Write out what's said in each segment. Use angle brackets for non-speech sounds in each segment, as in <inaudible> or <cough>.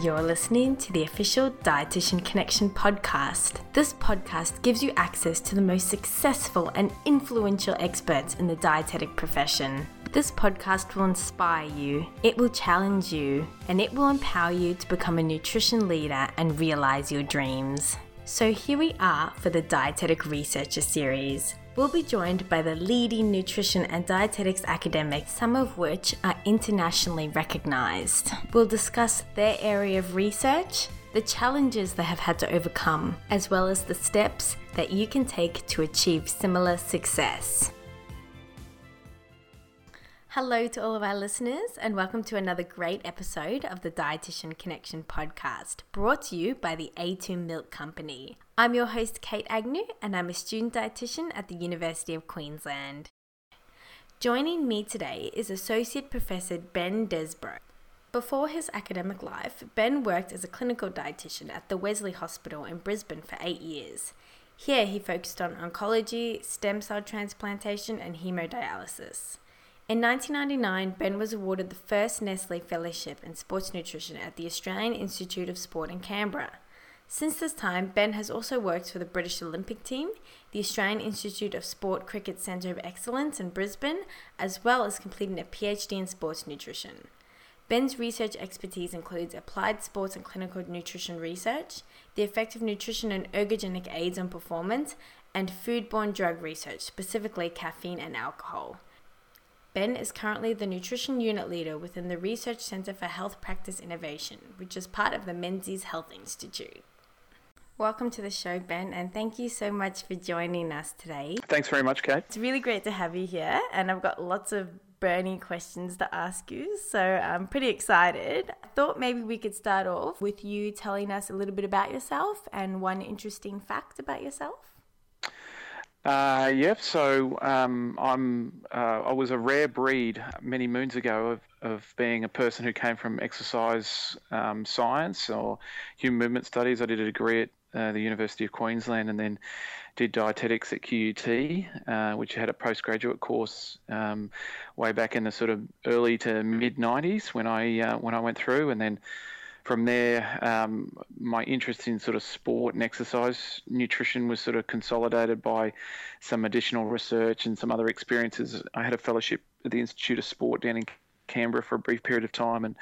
You're listening to the official Dietitian Connection podcast. This podcast gives you access to the most successful and influential experts in the dietetic profession. This podcast will inspire you, it will challenge you, and it will empower you to become a nutrition leader and realize your dreams. So, here we are for the Dietetic Researcher series. We'll be joined by the leading nutrition and dietetics academics, some of which are internationally recognized. We'll discuss their area of research, the challenges they have had to overcome, as well as the steps that you can take to achieve similar success. Hello to all of our listeners, and welcome to another great episode of the Dietitian Connection podcast, brought to you by the A2 Milk Company. I'm your host, Kate Agnew, and I'm a student dietitian at the University of Queensland. Joining me today is Associate Professor Ben Desbrow. Before his academic life, Ben worked as a clinical dietitian at the Wesley Hospital in Brisbane for eight years. Here, he focused on oncology, stem cell transplantation, and hemodialysis. In 1999, Ben was awarded the first Nestle Fellowship in Sports Nutrition at the Australian Institute of Sport in Canberra. Since this time, Ben has also worked for the British Olympic team, the Australian Institute of Sport Cricket Centre of Excellence in Brisbane, as well as completing a PhD in sports nutrition. Ben's research expertise includes applied sports and clinical nutrition research, the effect of nutrition and ergogenic aids on performance, and foodborne drug research, specifically caffeine and alcohol. Ben is currently the Nutrition Unit Leader within the Research Centre for Health Practice Innovation, which is part of the Menzies Health Institute. Welcome to the show, Ben, and thank you so much for joining us today. Thanks very much, Kate. It's really great to have you here, and I've got lots of burning questions to ask you, so I'm pretty excited. I thought maybe we could start off with you telling us a little bit about yourself and one interesting fact about yourself. Uh, yep. So um, I'm uh, I was a rare breed many moons ago of, of being a person who came from exercise um, science or human movement studies. I did a degree at uh, the University of Queensland and then did dietetics at QUT, uh, which had a postgraduate course um, way back in the sort of early to mid 90s when I uh, when I went through, and then from there, um, my interest in sort of sport and exercise nutrition was sort of consolidated by some additional research and some other experiences. I had a fellowship at the Institute of Sport down in Canberra for a brief period of time, and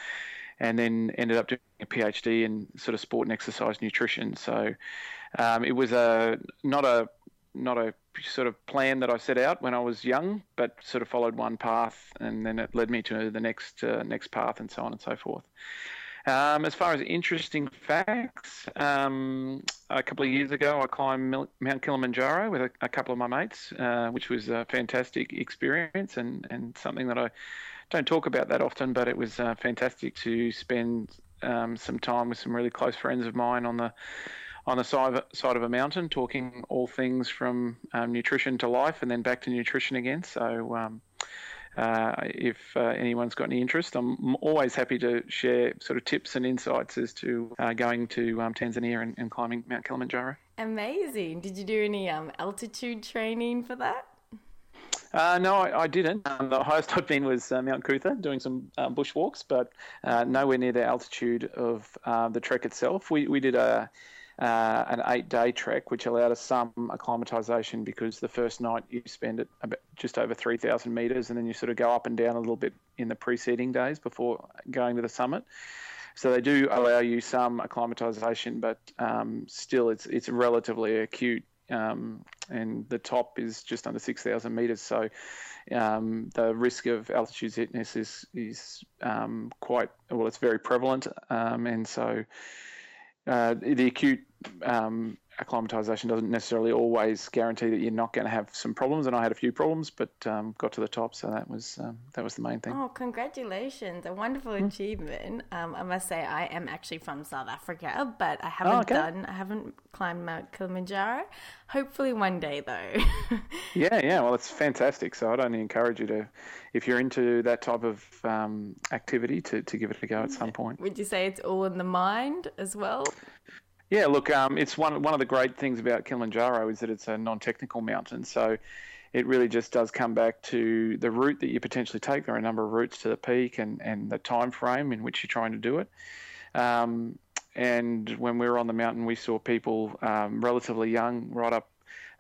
and then ended up doing a PhD in sort of sport and exercise nutrition. So um, it was a not a not a sort of plan that I set out when I was young, but sort of followed one path, and then it led me to the next uh, next path, and so on and so forth. Um, as far as interesting facts, um, a couple of years ago, I climbed Mount Kilimanjaro with a, a couple of my mates, uh, which was a fantastic experience and, and something that I don't talk about that often, but it was uh, fantastic to spend um, some time with some really close friends of mine on the on the side of, side of a mountain, talking all things from um, nutrition to life, and then back to nutrition again. So um, uh, if uh, anyone's got any interest, I'm always happy to share sort of tips and insights as to uh, going to um, Tanzania and, and, climbing Mount Kilimanjaro. Amazing. Did you do any um, altitude training for that? Uh, no, I, I didn't. Um, the highest I've been was uh, Mount Coot-tha, doing some bushwalks, but uh, nowhere near the altitude of the trek itself. We we did a uh, an eight day trek, which allowed us some acclimatization because the first night you spend it just over 3,000 meters and then you sort of go up and down a little bit in the preceding days before going to the summit. So they do allow you some acclimatization, but um, still it's, it's relatively acute. Um, and the top is just under 6,000 meters. So um, the risk of altitude sickness is, is um, quite, well, it's very prevalent. Um, and so uh, the acute um, acclimatization doesn't necessarily always guarantee that you're not going to have some problems. And I had a few problems, but um, got to the top, so that was um, that was the main thing. Oh, congratulations! A wonderful mm. achievement. Um, I must say, I am actually from South Africa, but I haven't oh, okay. done, I haven't climbed Mount Kilimanjaro. Hopefully, one day though. <laughs> yeah, yeah. Well, it's fantastic. So I'd only encourage you to, if you're into that type of um, activity, to to give it a go at some point. Would you say it's all in the mind as well? Yeah, look, um, it's one one of the great things about Kilimanjaro is that it's a non-technical mountain, so it really just does come back to the route that you potentially take. There are a number of routes to the peak and, and the time frame in which you're trying to do it. Um, and when we were on the mountain, we saw people um, relatively young, right up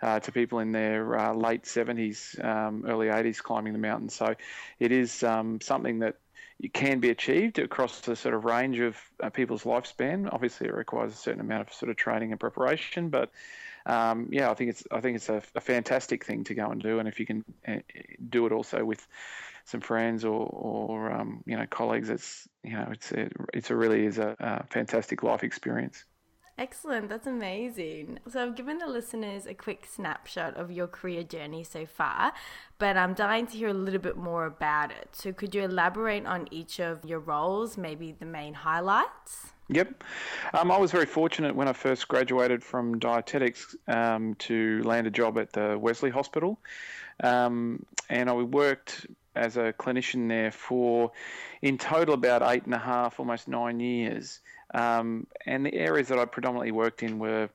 uh, to people in their uh, late 70s, um, early 80s climbing the mountain. So it is um, something that it can be achieved across the sort of range of uh, people's lifespan. Obviously, it requires a certain amount of sort of training and preparation, but um, yeah, I think it's I think it's a, a, fantastic thing to go and do, and if you can uh, do it also with some friends or, or um, you know colleagues, it's you know it's a, it's a really is a, a fantastic life experience. Excellent, that's amazing. So, I've given the listeners a quick snapshot of your career journey so far, but I'm dying to hear a little bit more about it. So, could you elaborate on each of your roles, maybe the main highlights? Yep. Um, I was very fortunate when I first graduated from dietetics um, to land a job at the Wesley Hospital. Um, and I worked as a clinician there for, in total, about eight and a half, almost nine years. Um, and the areas that I predominantly worked in were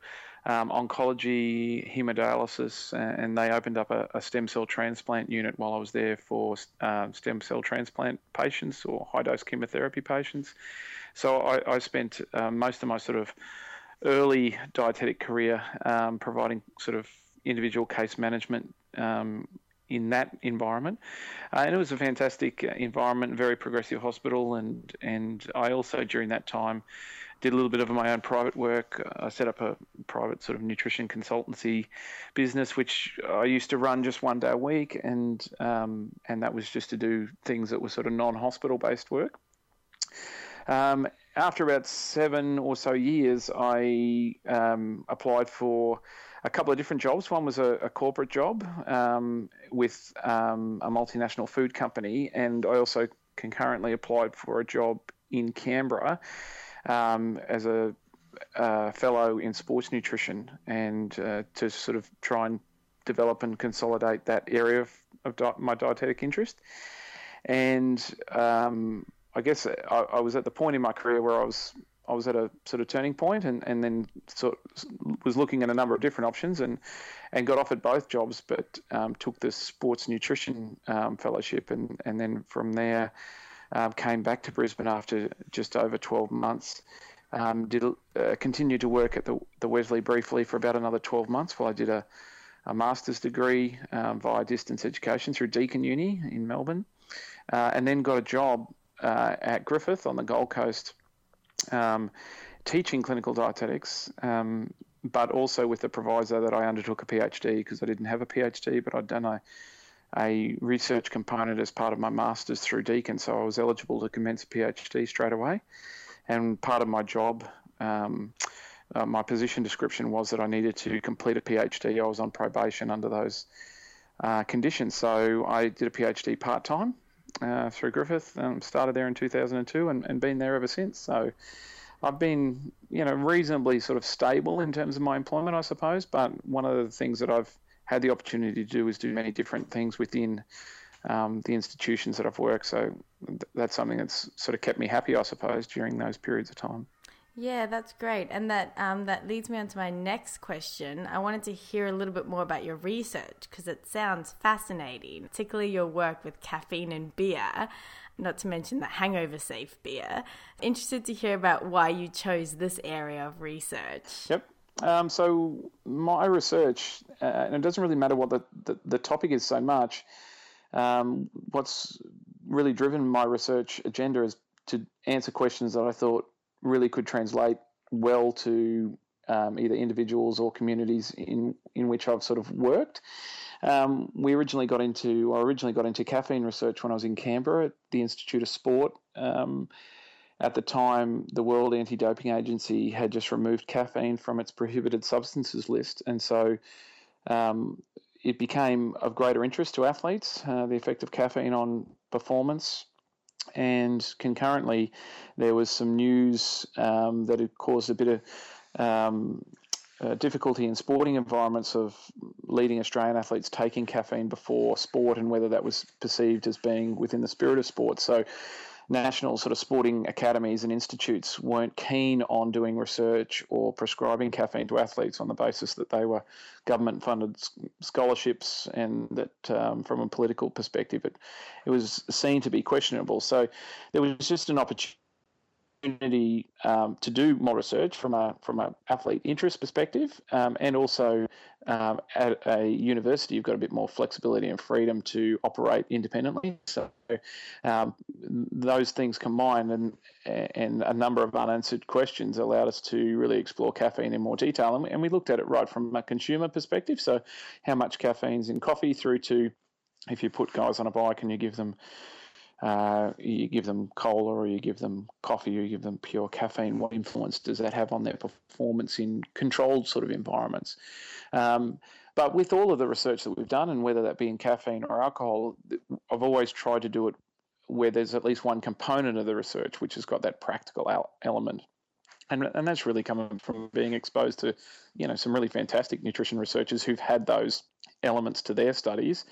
um, oncology, hemodialysis, and they opened up a, a, stem cell transplant unit while I was there for um, stem cell transplant patients or high dose chemotherapy patients. So I, I spent uh, most of my sort of early dietetic career um, providing sort of individual case management um, in that environment. Uh, and it was a fantastic uh, environment, very progressive hospital, and and I also during that time did a little bit of my own private work. I set up a private sort of nutrition consultancy business, which I used to run just one day a week, and um, and that was just to do things that were sort of non-hospital based work. Um, after about seven or so years, I um, applied for a couple of different jobs. One was a, a corporate job um, with um, a multinational food company, and I also concurrently applied for a job in Canberra um, as a, a, fellow in sports nutrition, and uh, to sort of try and develop and consolidate that area of, of di- my dietetic interest. And um, I guess I, I was at the point in my career where I was I was at a sort of turning point and, and then sort was looking at a number of different options and, and got offered both jobs, but um, took the sports nutrition um, fellowship and, and then from there um, came back to Brisbane after just over 12 months. Um, did uh, continue to work at the, the Wesley briefly for about another 12 months while I did a, a master's degree um, via distance education through Deakin Uni in Melbourne, uh, and then got a job uh, at Griffith on the Gold Coast um, teaching clinical dietetics, um, but also with the proviso that I undertook a PhD because I didn't have a PhD, but I'd done a, a research component as part of my master's through Deakin, so I was eligible to commence a PhD straight away. And part of my job, um, uh, my position description was that I needed to complete a PhD. I was on probation under those uh, conditions, so I did a PhD part time uh, through Griffith. Um, started there in 2002 and, and been there ever since. So I've been, you know, reasonably sort of stable in terms of my employment, I suppose. But one of the things that I've had the opportunity to do is do many different things within um, the institutions that I've worked. So th- that's something that's sort of kept me happy, I suppose, during those periods of time. Yeah, that's great, and that um, that leads me on to my next question. I wanted to hear a little bit more about your research because it sounds fascinating, particularly your work with caffeine and beer, not to mention the hangover safe beer. Interested to hear about why you chose this area of research. Yep. Um, so my research, uh, and it doesn't really matter what the, the, the topic is so much. Um, what's really driven my research agenda is to answer questions that I thought really could translate well to um, either individuals or communities in in which I've sort of worked. Um, we originally got into, I originally got into caffeine research when I was in Canberra at the Institute of Sport. Um, at the time, the World Anti Doping Agency had just removed caffeine from its prohibited substances list, and so um, it became of greater interest to athletes uh, the effect of caffeine on performance and concurrently, there was some news um, that had caused a bit of um, uh, difficulty in sporting environments of leading Australian athletes taking caffeine before sport and whether that was perceived as being within the spirit of sport. So national sort of sporting academies and institutes weren't keen on doing research or prescribing caffeine to athletes on the basis that they were government funded scholarships and that um, from a political perspective it, it was seen to be questionable. So there was just an opportunity opportunity um, to do more research from a from an athlete interest perspective, um, and also um, at a university, you've got a bit more flexibility and freedom to operate independently. So um, those things combined, and and a number of unanswered questions allowed us to really explore caffeine in more detail, and and we looked at it right from a consumer perspective. So how much caffeine's in coffee, through to if you put guys on a bike and you give them uh, you give them cola or you give them coffee or you give them pure caffeine, what influence does that have on their performance in controlled sort of environments? Um, but with all of the research that we've done, and whether that be in caffeine or alcohol, I've always tried to do it where there's at least one component of the research which has got that practical element. And, and that's really coming from being exposed to, you know, some really fantastic nutrition researchers who've had those elements to their studies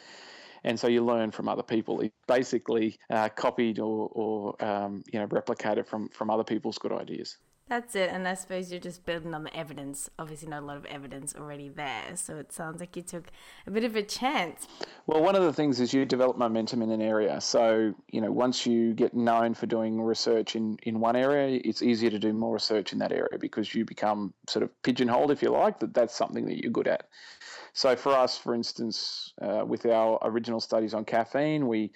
and so you learn from other people. It basically uh, copied or, or um, you know replicated from from other people's good ideas. That's it, and I suppose you're just building on the evidence. Obviously, not a lot of evidence already there, so it sounds like you took a bit of a chance. Well, one of the things is you develop momentum in an area. So, you know, once you get known for doing research in, in one area, it's easier to do more research in that area because you become sort of pigeonholed, if you like, that that's something that you're good at. So for us, for instance, uh, with our original studies on caffeine, we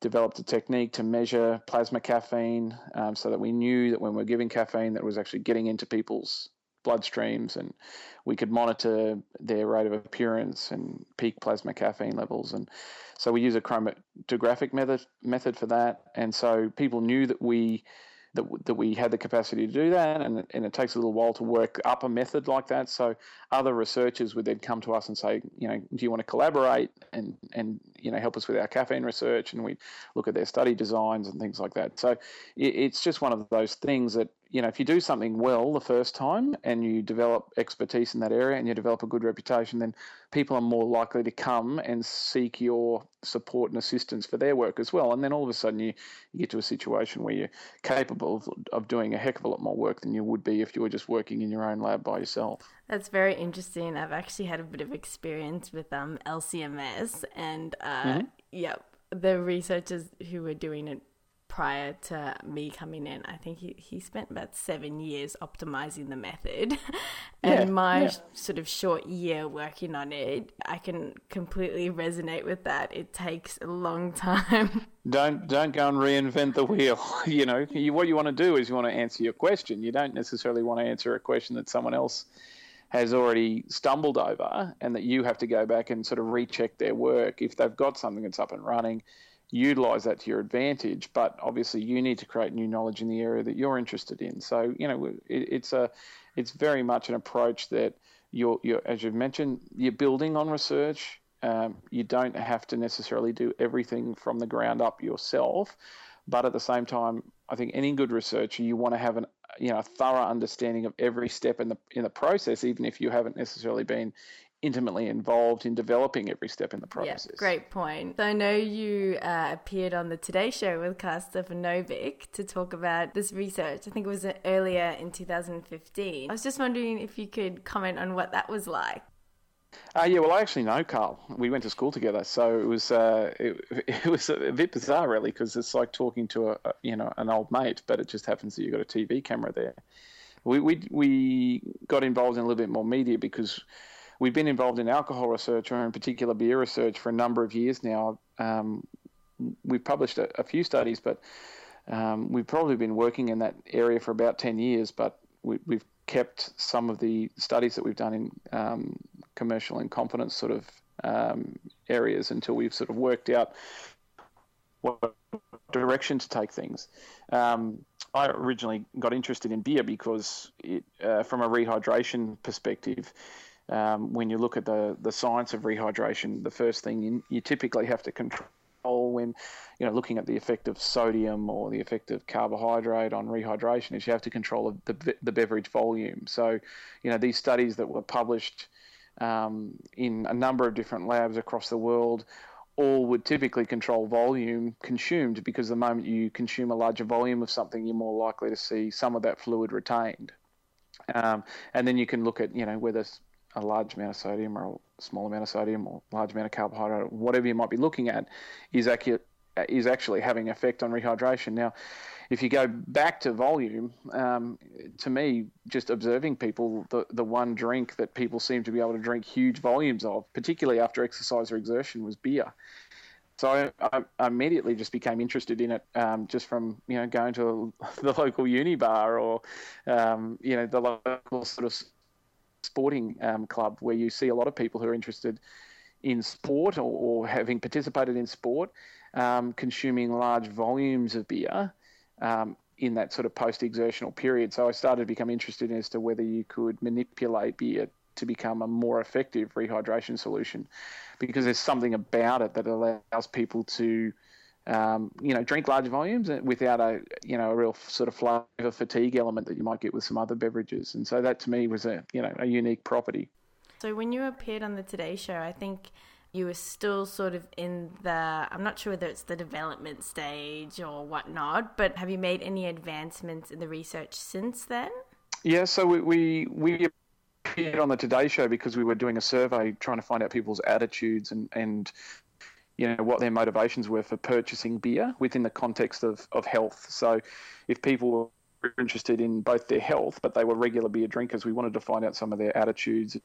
developed a technique to measure plasma caffeine um, so that we knew that when we're giving caffeine that was actually getting into people's bloodstreams and we could monitor their rate of appearance and peak plasma caffeine levels. And so we use a chromatographic method method for that. And so people knew that we that, that we had the capacity to do that, and, and it takes a little while to work up a method like that. So other researchers would then come to us and say, you know, do you want to collaborate and and you know help us with our caffeine research, and we look at their study designs and things like that. So it, it's just one of those things that you know, if you do something well the first time and you develop expertise in that area and you develop a good reputation, then people are more likely to come and seek your support and assistance for their work as well. And then all of a sudden you, you get to a situation where you're capable of, of doing a heck of a lot more work than you would be if you were just working in your own lab by yourself. That's very interesting. I've actually had a bit of experience with um, LCMS and, uh, mm-hmm. yeah, the researchers who were doing it prior to me coming in. I think he, he spent about seven years optimizing the method. <laughs> and yeah, my yeah. sort of short year working on it, I can completely resonate with that. It takes a long time. <laughs> Don't don't go and reinvent the wheel. <laughs> You know, you, what you want to do is you want to answer your question. You don't necessarily want to answer a question that someone else has already stumbled over and that you have to go back and sort of recheck their work if they've got something that's up and running utilize that to your advantage. But obviously, you need to create new knowledge in the area that you're interested in. So you know, it, it's a it's very much an approach that you're, you're as you've mentioned, you're building on research. Um, you don't have to necessarily do everything from the ground up yourself, but at the same time, I think any good researcher you want to have an you know a thorough understanding of every step in the in the process, even if you haven't necessarily been intimately involved in developing every step in the process. Yeah, great point. So I know you uh, appeared on the Today Show with Karl Stefanovic to talk about this research. I think it was earlier in 2015. I was just wondering if you could comment on what that was like. Uh, yeah, well, I actually know Karl. We went to school together, so it was uh, it, <laughs> it, was a bit bizarre, really, because it's like talking to a, a, you know an old mate, but it just happens that you've got a TV camera there. We we we got involved in a little bit more media because we've been involved in alcohol research, or in particular beer research, for a number of years now. Um, we've published a, a, few studies, but um, we've probably been working in that area for about 10 years, but we, have kept some of the studies that we've done in um, commercial and confidence sort of um, areas until we've sort of worked out what direction to take things. Um, I originally got interested in beer because, it, uh, from a rehydration perspective, um, when you look at the, the science of rehydration, the first thing you, you typically have to control when you know looking at the effect of sodium or the effect of carbohydrate on rehydration is you have to control the, the beverage volume. So, you know, these studies that were published um, in a number of different labs across the world all would typically control volume consumed because the moment you consume a larger volume of something, you're more likely to see some of that fluid retained. Um, and then you can look at, you know, whether a large amount of sodium or a small amount of sodium or large amount of carbohydrate, whatever you might be looking at, is accurate is actually having effect on rehydration. Now, if you go back to volume, um, to me, just observing people, the, the one drink that people seem to be able to drink huge volumes of, particularly after exercise or exertion, was beer. So I, I immediately just became interested in it, um, just from you know going to <laughs> the local uni bar or um, you know the local sort of sporting um, club where you see a lot of people who are interested in sport or, or having participated in sport, um, consuming large volumes of beer um, in that sort of post-exertional period. So I started to become interested as to whether you could manipulate beer to become a more effective rehydration solution, because there's something about it that allows people to, um, you know, drink large volumes without a, you know, a real sort of flavour fatigue element that you might get with some other beverages. And so that to me was a, you know, a unique property. So when you appeared on the Today Show, I think you were still sort of in the I'm not sure whether it's the development stage or whatnot, but have you made any advancements in the research since then? Yeah, so we we, we appeared on the Today Show because we were doing a survey trying to find out people's attitudes and and you know what their motivations were for purchasing beer within the context of, of health. So if people were interested in both their health, but they were regular beer drinkers, we wanted to find out some of their attitudes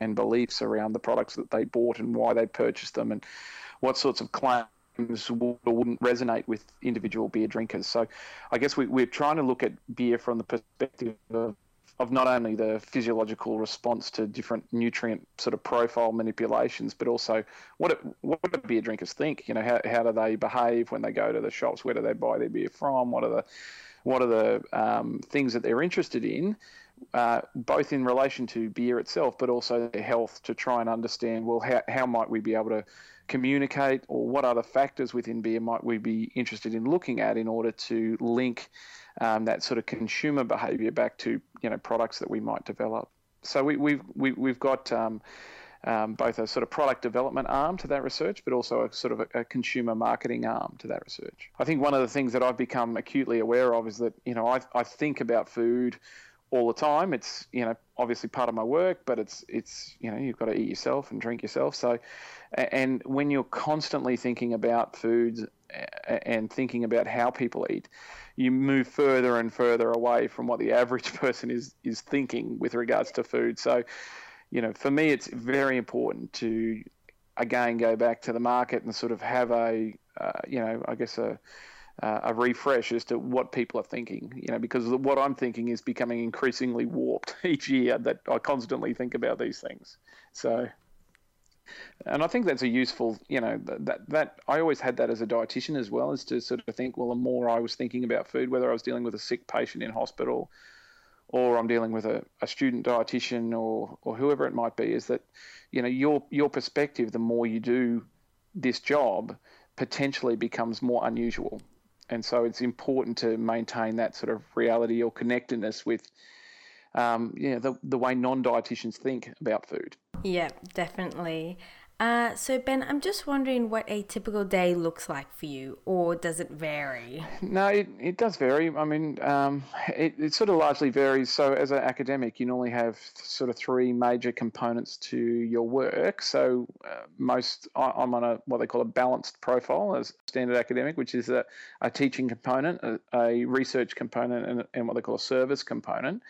and beliefs around the products that they bought and why they purchased them and what sorts of claims would or wouldn't resonate with individual beer drinkers. So I guess we, we're trying to look at beer from the perspective of of not only the physiological response to different nutrient sort of profile manipulations, but also what it, what do beer drinkers think? You know, how, how do they behave when they go to the shops? Where do they buy their beer from? What are the what are the um, things that they're interested in? uh, both in relation to beer itself, but also their health, to try and understand well how, how might we be able to communicate, or what other factors within beer might we be interested in looking at in order to link um, that sort of consumer behaviour back to you know products that we might develop. So we, we've we, have we have got um, um, both a sort of product development arm to that research, but also a sort of a, a, consumer marketing arm to that research. I think one of the things that I've become acutely aware of is that you know I, I think about food all the time. It's you know obviously part of my work, but it's it's you know you've got to eat yourself and drink yourself. So, and when you're constantly thinking about foods and thinking about how people eat, you move further and further away from what the average <laughs> person is is thinking with regards to food. So, you know, for me, it's very important to again go back to the market and sort of have a uh, you know I guess a uh, a refresh as to what people are thinking. You know, because what I'm thinking is becoming increasingly warped <laughs> each year. That I constantly think about these things. So, and I think that's a useful. You know, that that I always had that as a dietitian as well, is to sort of think. Well, the more I was thinking about food, whether I was dealing with a sick patient in hospital, or I'm dealing with a, a student dietitian, or or whoever it might be, is that you know your your perspective. The more you do this job, potentially becomes more unusual and so it's important to maintain that sort of reality or connectedness with um, yeah, the, the way non dietitians think about food. Yeah, definitely. Uh, so, Ben, I'm just wondering what a typical day looks like for you, or does it vary? No, it, it does vary. I mean, um, it, it sort of largely varies. So, as an academic, you normally have sort of three major components to your work. So, uh, most, I, I'm on a what they call a balanced profile as standard academic, which is a, a teaching component, a, a research component, and, and what they call a service component.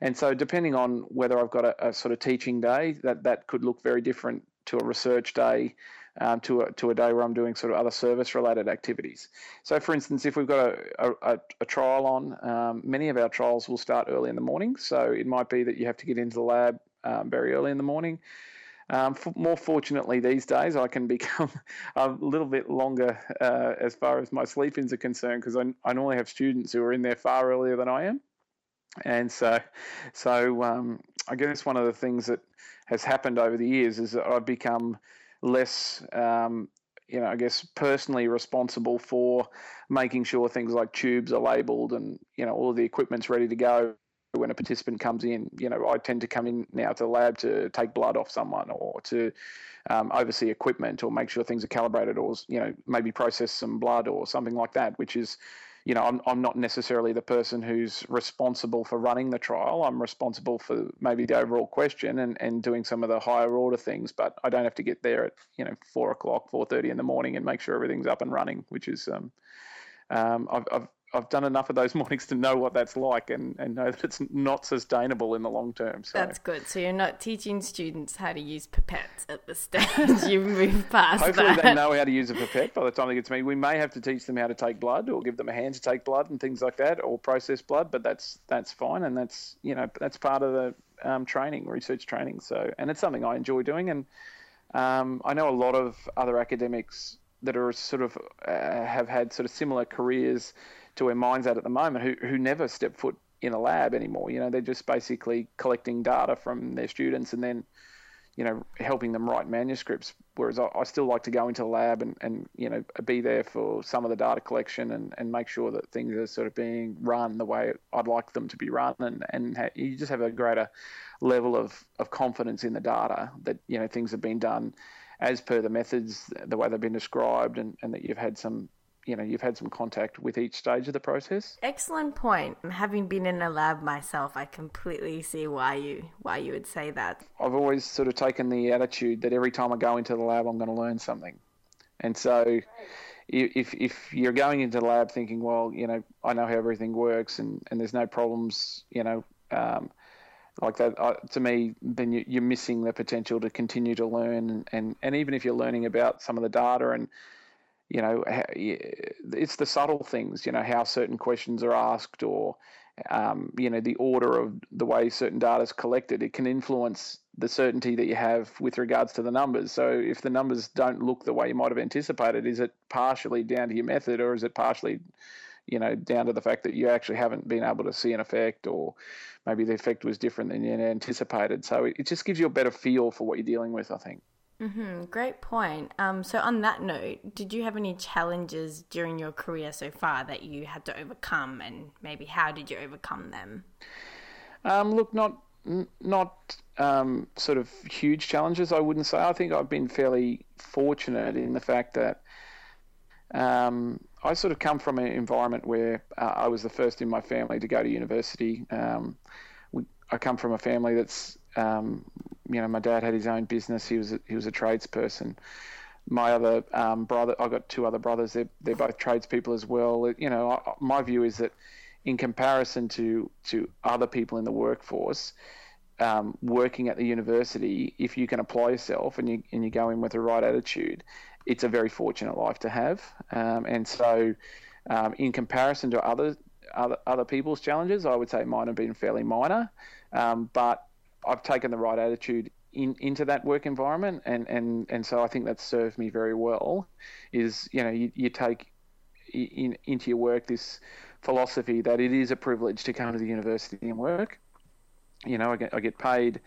And so, depending on whether I've got a, a, sort of teaching day, that, that could look very different to a research day, um, to a, to a day where I'm doing sort of other service related activities. So, for instance, if we've got a, a, a trial on, um, many of our trials will start early in the morning. So, it might be that you have to get into the lab um, very early in the morning. Um, more fortunately, these days I can <laughs> become a little bit longer uh, as far as my sleep-ins are concerned because I, I normally have students who are in there far earlier than I am, and so so um, I guess one of the things that has happened over the years is that I've become less, um, you know, I guess personally responsible for making sure things like tubes are labelled and you know all of the equipment's ready to go when a participant comes in. You know, I tend to come in now to the lab to take blood off someone or to um, oversee equipment or make sure things are calibrated or you know maybe process some blood or something like that, which is you know, I'm, I'm not necessarily the person who's responsible for running the trial. I'm responsible for maybe the overall question and, and doing some of the higher order things, but I don't have to get there at, you know, four o'clock, 4.30 in the morning and make sure everything's up and running, which is, um, um, I've, I've I've done enough of those <laughs> mornings to know what that's like and, and know that it's not sustainable in the long term. So that's good. So you're not teaching students how to use pipettes at the stage. <laughs> You've moved past Hopefully that. they know how to use a pipette by the time they get to me. We may have to teach them how to take blood or give them a hand to take blood and things like that or process blood, but that's that's fine and that's you know that's part of the um, training, research training. So and it's something I enjoy doing and um, I know a lot of other academics that are sort of uh, have had sort of similar careers to where mine's at at the moment who, who never step foot in a lab anymore. You know, they're just basically collecting data from their students and then, you know, helping them write manuscripts. Whereas I, I still like to go into the lab and, and, you know, be there for some of the data collection and, and make sure that things are sort of being run the way I'd like them to be run. And, and ha- you just have a greater level of, of confidence in the data that, you know, things have been done as per the methods, the way they've been described, and, and that you've had some you know you've had some contact with each stage of the process. Excellent point. Having been in a lab myself, I completely see why you why you would say that. I've always sort of taken the attitude that every time I go into the lab, I'm going to learn something, and so if if you're going into the lab thinking, well, you know, I know how everything works and and there's no problems, you know. Um, like that uh, to me then you, are missing the potential to continue to learn and, and, and even if you're learning about some of the data and you know, it's the subtle things, you know, how certain questions are asked or, um, you know, the order of the way certain data is collected. It can influence the certainty that you have with regards to the numbers. So if the numbers don't look the way you might have anticipated, is it partially down to your method or is it partially, you know, down to the fact that you actually haven't been able to see an effect or maybe the effect was different than you anticipated. So it just gives you a better feel for what you're dealing with, I think. Mm-hmm. Great point. Um, so, on that note, did you have any challenges during your career so far that you had to overcome, and maybe how did you overcome them? Um, look, not not um, sort of huge challenges. I wouldn't say. I think I've been fairly fortunate in the fact that um, I sort of come from an environment where uh, I was the first in my family to go to university. Um, we, I come from a family that's um, you know, my dad had his own business. He was a, he was a tradesperson. My other um, brother, I've got two other brothers. They're they're both tradespeople as well. You know, I, my view is that in comparison to to other people in the workforce, um, working at the university, if you can apply yourself and you and you go in with the right attitude, it's a very fortunate life to have. Um, and so, um, in comparison to other other other people's challenges, I would say mine have been fairly minor. Um, but I've taken the right attitude in, into that work environment, and, and, and so I think that's served me very well. Is you know you, you take in, into your work this philosophy that it is a privilege to come to the university and work. You know, I get, I get paid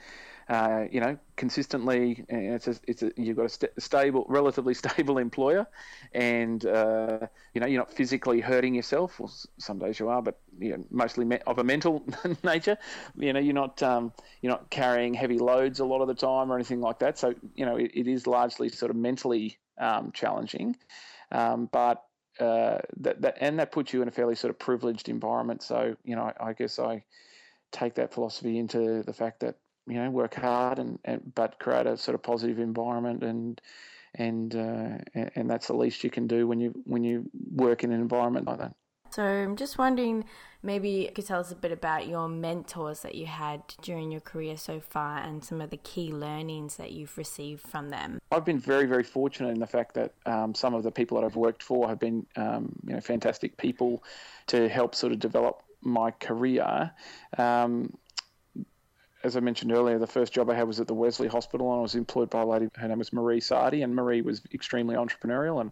uh, you know, consistently. It's a, it's a, you've got a st- stable, relatively <laughs> stable employer, and uh, you know you're not physically hurting yourself. Well, some days you are, but you know, mostly me- of a mental <laughs> nature. You know, you're not um, you're not carrying heavy loads a lot of the time or anything like that. So you know, it, it is largely sort of mentally um, challenging, um, but. Uh, that, that and that puts you in a fairly sort of privileged environment. So you know, I, I guess I take that philosophy into the fact that you know work hard and, and but create a sort of positive environment and and uh, and that's the least you can do when you when you work in an environment like that. So I'm just wondering, maybe you could tell us a bit about your mentors that you had during your career so far, and some of the key learnings that you've received from them. I've been very very fortunate in the fact that um, some of the people that I've worked for have been um, you know fantastic people to help sort of develop my career. Um, as I mentioned earlier, the first job I had was at the Wesley Hospital, and I was employed by a lady. Her name was Marie Sardi, and Marie was extremely entrepreneurial, and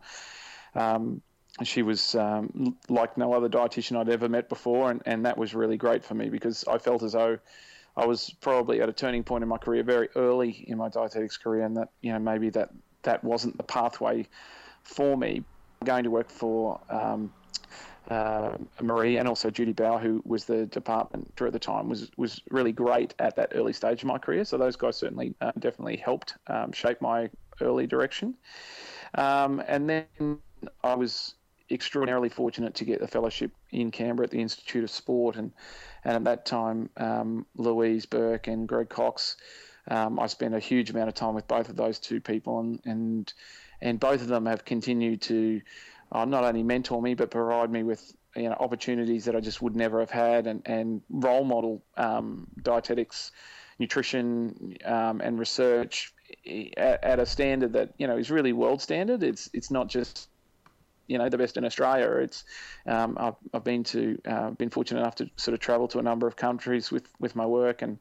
um, she was um, like no other dietitian I'd ever met before, and, and that was really great for me because I felt as though I was probably at a turning point in my career, very early in my dietetics career, and that you know maybe that that wasn't the pathway for me. Going to work for um, uh, Marie and also Judy Bauer, who was the department at the time, was was really great at that early stage of my career. So those guys certainly uh, definitely helped um, shape my early direction. Um, and then I was extraordinarily fortunate to get a fellowship in Canberra at the Institute of Sport, and and at that time, um, Louise Burke and Greg Cox. Um, I spent a huge amount of time with both of those two people, and and and both of them have continued to uh, not only mentor me but provide me with you know opportunities that I just would never have had, and and role model um, dietetics, nutrition, um, and research at, at, a standard that you know is really world standard. It's it's not just you know the best in Australia. It's um, I've, I've been to uh, been fortunate enough to sort of travel to a number of countries with, with my work and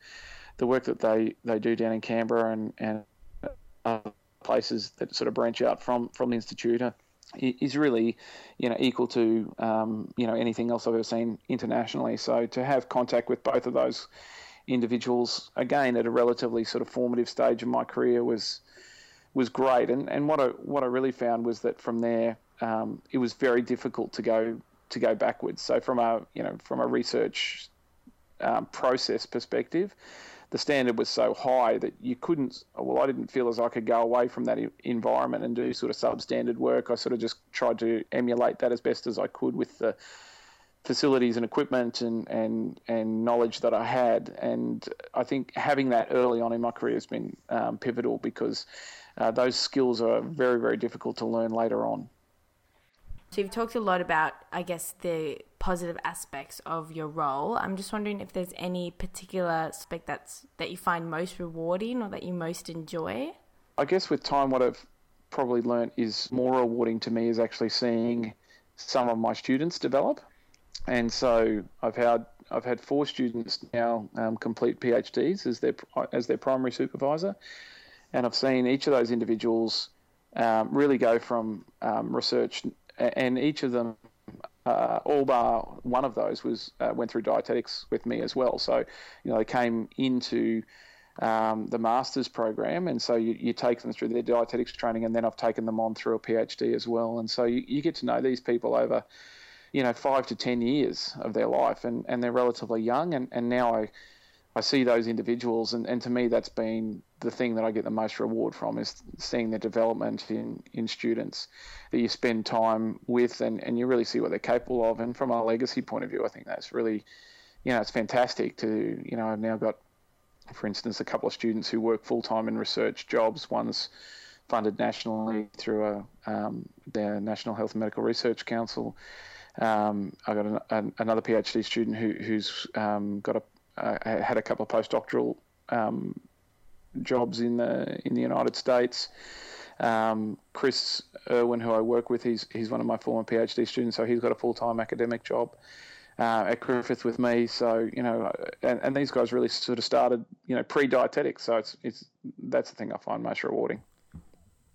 the work that they, they do down in Canberra and and other places that sort of branch out from from the institute is really you know equal to um, you know anything else I've ever seen internationally. So to have contact with both of those individuals again at a relatively sort of formative stage in my career was was great. And and what I what I really found was that from there um, it was very difficult to go to go backwards. So from a you know from a research um, process perspective, the standard was so high that you couldn't. Well, I didn't feel as I could go away from that environment and do sort of substandard work. I sort of just tried to emulate that as best as I could with the facilities and equipment and, and, and knowledge that I had. And I think having that early on in my career has been um, pivotal because uh, those skills are very, very difficult to learn later on. So you've talked a lot about, I guess, the positive aspects of your role. I'm just wondering if there's any particular aspect that's that you find most rewarding or that you most enjoy. I guess with time, what I've probably learnt is more rewarding to me is actually seeing some of my students develop. And so I've had I've had four students now um, complete PhDs as their as their primary supervisor, and I've seen each of those individuals um, really go from um, research and each of them, uh, all bar one of those, was uh, went through dietetics with me as well. So, you know, they came into um, the master's program, and so you, you take them through their dietetics training, and then I've taken them on through a PhD as well. And so you, you get to know these people over, you know, five to ten years of their life, and, and they're relatively young, and, and now I I see those individuals, and, and to me, that's been the thing that I get the most reward from is seeing the development in, in students that you spend time with, and, and you really see what they're capable of. And from a legacy point of view, I think that's really, you know, it's fantastic to, you know, I've now got, for instance, a couple of students who work full time in research jobs. One's funded nationally through a, um, the National Health and Medical Research Council. Um, I got an, an, another PhD student who, who's um, got a uh, had a couple of postdoctoral um, jobs in the in the United States. Um, Chris Irwin, who I work with, he's he's one of my former PhD students, so he's got a full time academic job uh, at Griffith with me. So you know, and, and these guys really sort of started you know pre dietetics. So it's it's that's the thing I find most rewarding.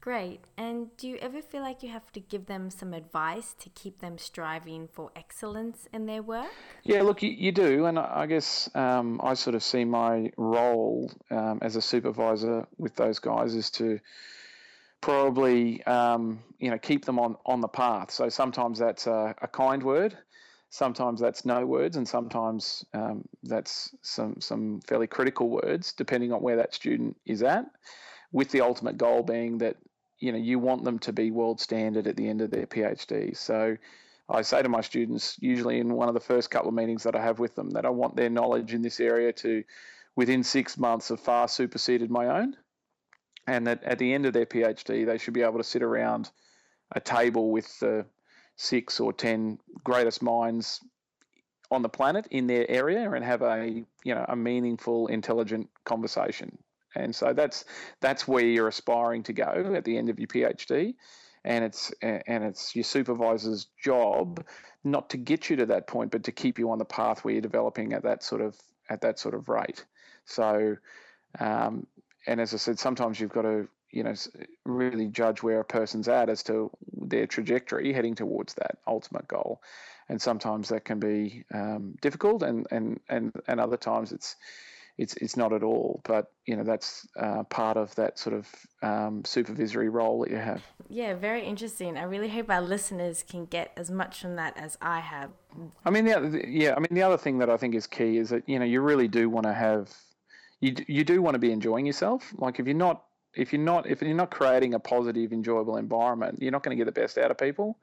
Great. And do you ever feel like you have to give them some advice to keep them striving for excellence in their work? Yeah, look, you, you do. And I guess um, I sort of see my role um, as a supervisor with those guys is to probably, um, you know, keep them on, on the path. So sometimes that's a, a kind word. Sometimes that's no words, and sometimes um, that's some some fairly critical words, depending on where that student is at with the ultimate goal being that you know you want them to be world standard at the end of their PhD. So I say to my students usually in one of the first couple of meetings that I have with them that I want their knowledge in this area to within six months have far superseded my own, and that at the end of their PhD they should be able to sit around a table with the six or ten greatest minds on the planet in their area and have a you know a meaningful, intelligent conversation. And so that's that's where you're aspiring to go at the end of your PhD, and it's and it's your supervisor's job not to get you to that point, but to keep you on the path where you're developing at that sort of at that sort of rate. So, um, and as I said, sometimes you've got to you know really judge where a person's at as to their trajectory heading towards that ultimate goal, and sometimes that can be um, difficult, and and and and other times it's it's it's not at all. But you know that's uh, part of that sort of um, supervisory role that you have. Yeah, very interesting. I really hope our listeners can get as much from that as I have. I mean, the other, yeah, I mean the other thing that I think is key is that you know you really do want to have you you do want to be enjoying yourself. Like if you're not if you're not if you're not creating a positive, enjoyable environment, you're not going to get the best out of people.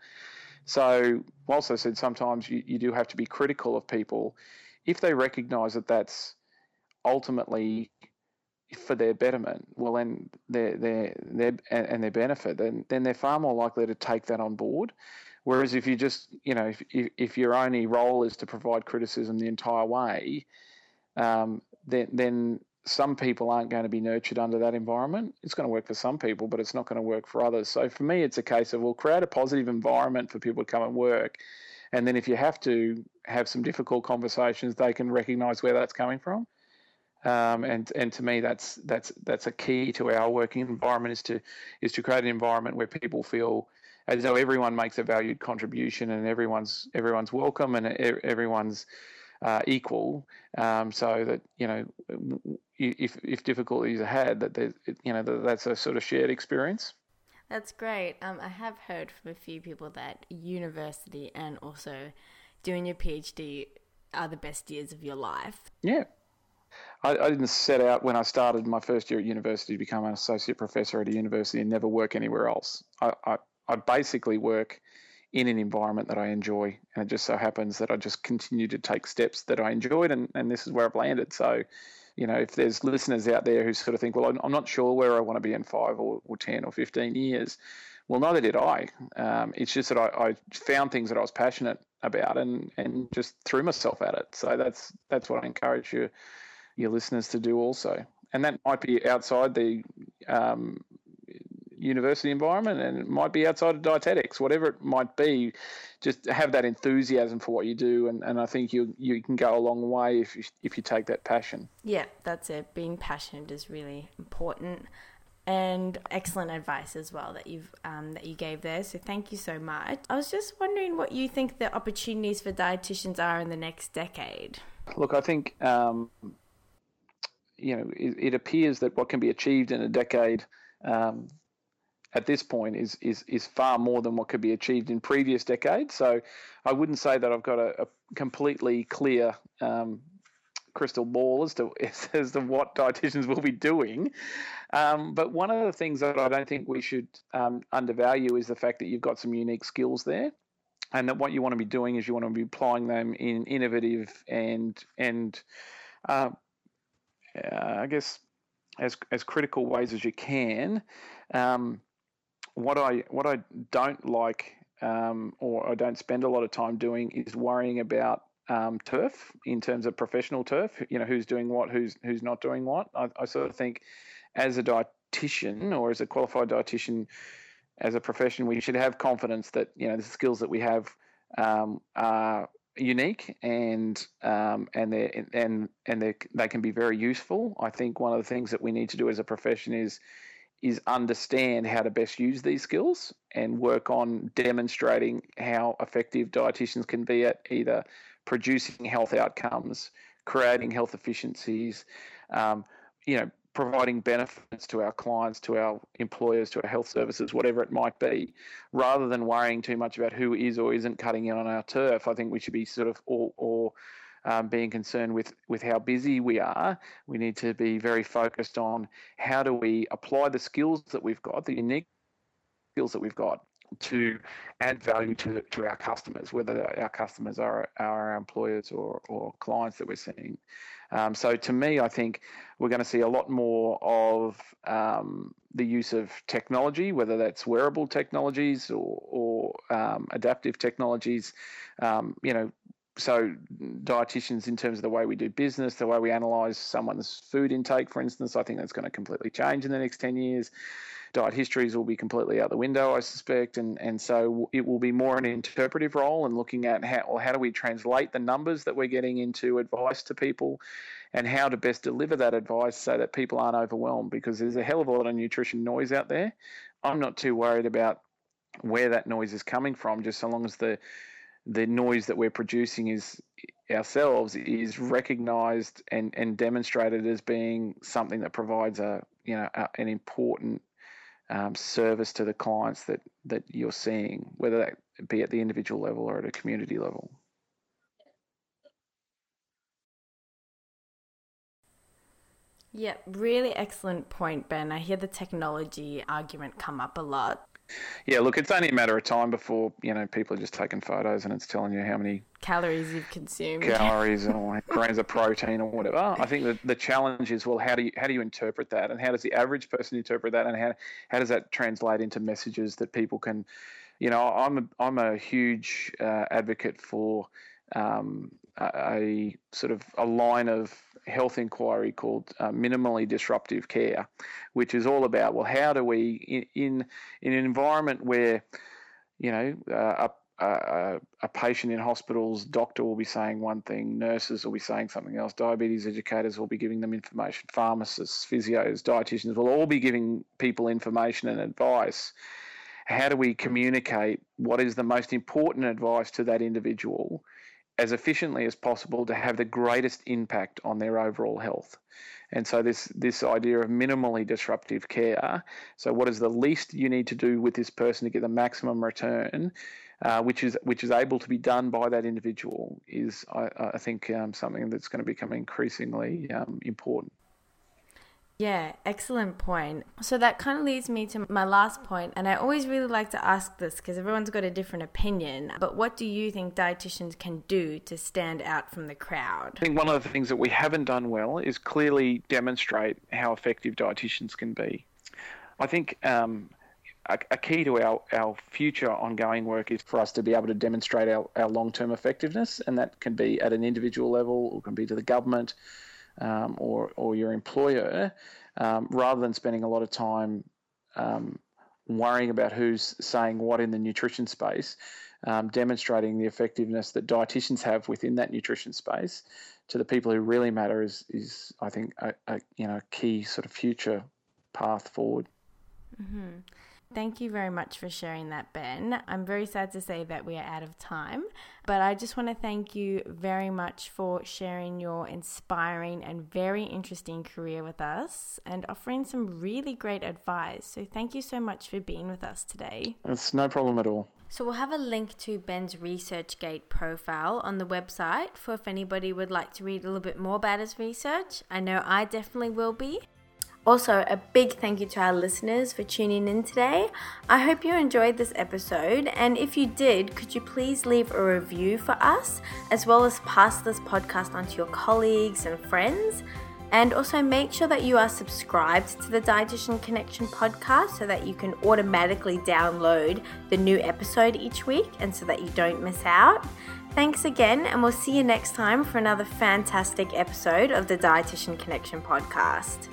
So, whilst I said sometimes you, you do have to be critical of people, if they recognise that that's ultimately for their betterment, well, then their and their benefit, then then they're far more likely to take that on board. Whereas if you just, you know, if if your only role is to provide criticism the entire way, um, then then some people aren't going to be nurtured under that environment. It's going to work for some people, but it's not going to work for others. So for me, it's a case of, well, create a positive environment for people to come and work. And then if you have to have some difficult conversations, they can recognize where that's coming from. Um, and and to me, that's that's that's a key to our working environment is to is to create an environment where people feel as though everyone makes a valued contribution and everyone's everyone's welcome and everyone's uh, equal, um, so that you know if if difficulties are had, that there's you know that that's a sort of shared experience. That's great. Um, I have heard from a few people that university and also doing your PhD are the best years of your life. Yeah. I, I, didn't set out when I started my first year at university to become an associate professor at a university and never work anywhere else. I, I, I basically work in an environment that I enjoy. And it just so happens that I just continue to take steps that I enjoyed, and, and this is where I've landed. So, you know, if there's listeners out there who sort of think, well, I'm not sure where I want to be in five or, or 10 or 15 years, well, neither did I. Um, it's just that I, I, found things that I was passionate about and, and just threw myself at it. So that's that's what I encourage you, your listeners to do also. And that might be outside the um, university environment and it might be outside of dietetics, whatever it might be, just have that enthusiasm for what you do. And, and I think you, you can go a long way if you, if you take that passion. Yeah, that's it. Being passionate is really important and excellent advice as well that you've um, that you gave there. So thank you so much. I was just wondering what you think the opportunities for dietitians are in the next decade. Look, I think um, you know it, it, appears that what can be achieved in a decade um, at this point is is is far more than what could be achieved in previous decades. So I wouldn't say that I've got a, a completely clear um, crystal ball as to <laughs> as to what dietitians will be doing. Um, but one of the things that I don't think we should um, undervalue is the fact that you've got some unique skills there. And that what you want to be doing is you want to be applying them in innovative and and uh, I guess as as critical ways as you can. Um, what I what I don't like um, or I don't spend a lot of time doing is worrying about um, turf in terms of professional turf. You know, who's doing what, who's who's not doing what. I, I sort of think, as a dietitian or as a qualified dietitian, as a profession, we should have confidence that you know the skills that we have um, are unique and um, and they and and they they can be very useful. I think one of the things that we need to do as a profession is is understand how to best use these skills and work on demonstrating how effective dietitians can be at either producing health outcomes, creating health efficiencies, um, you know, providing benefits to our clients, to our employers, to our health services, whatever it might be, rather than worrying too much about who is or isn't cutting in on our turf. I think we should be sort of or, or um, being concerned with with how busy we are. We need to be very focused on how do we apply the skills that we've got, the unique skills that we've got, to add value to, to our customers, whether our customers are, our employers or, or clients that we're seeing. Um, so to me, I think we're going to see a lot more of um, the use of technology, whether that's wearable technologies or, or um, adaptive technologies. Um, you know, so dietitians in terms of the way we do business the way we analyze someone's food intake for instance i think that's going to completely change in the next 10 years diet histories will be completely out the window i suspect and and so it will be more an interpretive role and looking at how well, how do we translate the numbers that we're getting into advice to people and how to best deliver that advice so that people aren't overwhelmed because there's a hell of a lot of nutrition noise out there. I'm not too worried about where that noise is coming from just so long as the the noise that we're producing is ourselves is recognized and, and demonstrated as being something that provides a you know a, an important um, service to the clients that that you're seeing, whether that be at the individual level or at a community level. Yeah, really excellent point, Ben. I hear the technology argument come up a lot. Yeah, look, it's only a matter of time before you know people are just taking photos and it's telling you how many calories you've consumed, calories or <laughs> grams of protein or whatever. I think that the challenge is well, how do you how do you interpret that, and how does the average person interpret that, and how how does that translate into messages that people can, you know, I'm a, I'm a huge uh, advocate for um, a, sort of a line of health inquiry called uh, minimally disruptive care, which is all about well, how do we in in, in an environment where you know uh, a, a, a patient in hospitals, doctor will be saying one thing, nurses will be saying something else, diabetes educators will be giving them information, pharmacists, physios, dietitians will all be giving people information and advice. How do we communicate what is the most important advice to that individual? As efficiently as possible to have the greatest impact on their overall health. And so this this idea of minimally disruptive care. So what is the least you need to do with this person to get the maximum return, uh, which is which is able to be done by that individual, is I, I think um, something that's going to become increasingly um, important. Yeah, excellent point. So that kind of leads me to my last point, and I always really like to ask this because everyone's got a different opinion. But what do you think dietitians can do to stand out from the crowd? I think one of the things that we haven't done well is clearly demonstrate how effective dietitians can be. I think um, a, a, key to our, our future ongoing work is for us to be able to demonstrate our, our long term effectiveness, and that can be at an individual level or can be to the government um, or, or your employer, um, rather than spending a lot of time um, worrying about who's saying what in the nutrition space, um, demonstrating the effectiveness that dietitians have within that nutrition space to the people who really matter is, is I think, a, a you know, key sort of future path forward. Mm-hmm. Thank you very much for sharing that, Ben. I'm very sad to say that we are out of time, but I just want to thank you very much for sharing your inspiring and very interesting career with us and offering some really great advice. So, thank you so much for being with us today. It's no problem at all. So, we'll have a link to Ben's ResearchGate profile on the website for if anybody would like to read a little bit more about his research. I know I definitely will be. Also, a big thank you to our listeners for tuning in today. I hope you enjoyed this episode, and if you did, could you please leave a review for us, as well as pass this podcast on to your colleagues and friends? And also make sure that you are subscribed to the Dietitian Connection podcast so that you can automatically download the new episode each week and so that you don't miss out. Thanks again, and we'll see you next time for another fantastic episode of the Dietitian Connection podcast.